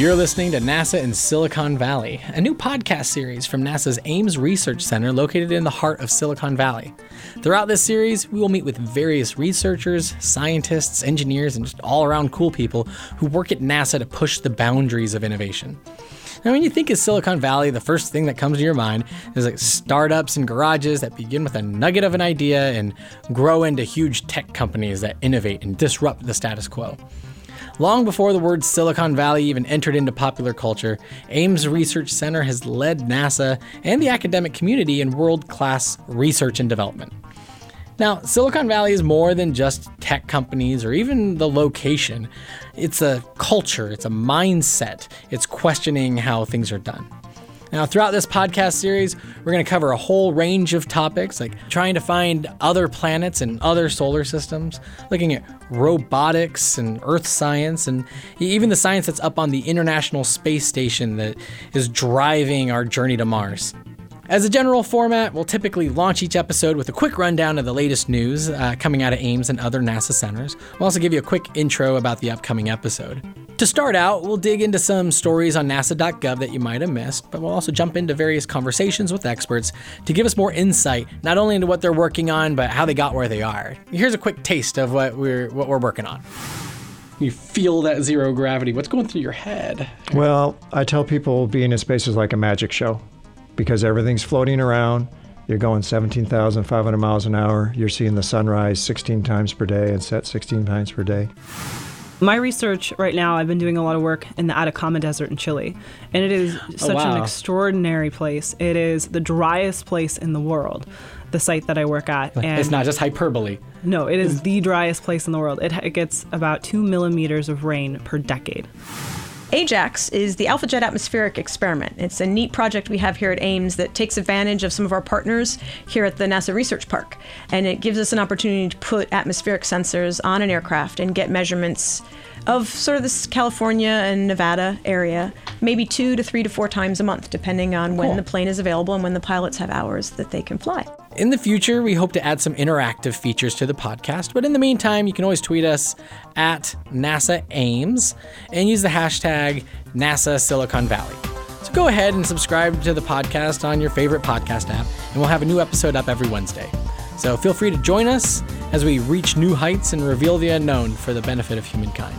You're listening to NASA in Silicon Valley, a new podcast series from NASA's Ames Research Center located in the heart of Silicon Valley. Throughout this series, we will meet with various researchers, scientists, engineers, and just all around cool people who work at NASA to push the boundaries of innovation. Now, when you think of Silicon Valley, the first thing that comes to your mind is like startups and garages that begin with a nugget of an idea and grow into huge tech companies that innovate and disrupt the status quo. Long before the word Silicon Valley even entered into popular culture, Ames Research Center has led NASA and the academic community in world class research and development. Now, Silicon Valley is more than just tech companies or even the location. It's a culture, it's a mindset, it's questioning how things are done. Now, throughout this podcast series, we're going to cover a whole range of topics like trying to find other planets and other solar systems, looking at robotics and earth science, and even the science that's up on the International Space Station that is driving our journey to Mars. As a general format, we'll typically launch each episode with a quick rundown of the latest news uh, coming out of Ames and other NASA centers. We'll also give you a quick intro about the upcoming episode. To start out, we'll dig into some stories on nasa.gov that you might have missed, but we'll also jump into various conversations with experts to give us more insight, not only into what they're working on, but how they got where they are. Here's a quick taste of what we're what we're working on. You feel that zero gravity. What's going through your head? Well, I tell people being in space is like a magic show because everything's floating around. You're going 17,500 miles an hour. You're seeing the sunrise 16 times per day and set 16 times per day. My research right now, I've been doing a lot of work in the Atacama Desert in Chile, and it is Oh, such wow. an extraordinary place. It is the driest place in the world, the site that I work at. And It's not just hyperbole. no, it is mm. the driest place in the world. It, it gets about two millimeters of rain per decade. AJAX is the Alpha Jet Atmospheric Experiment. It's a neat project we have here at Ames that takes advantage of some of our partners here at the NASA Research Park. And it gives us an opportunity to put atmospheric sensors on an aircraft and get measurements of sort of this California and Nevada area, maybe two to three to four times a month, depending on when the plane is available and when the pilots have hours that they can fly. In the future, we hope to add some interactive features to the podcast, but in the meantime, you can always tweet us at NASA Ames and use the hashtag NASA Silicon Valley. So go ahead and subscribe to the podcast on your favorite podcast app, and we'll have a new episode up every Wednesday. So feel free to join us as we reach new heights and reveal the unknown for the benefit of humankind.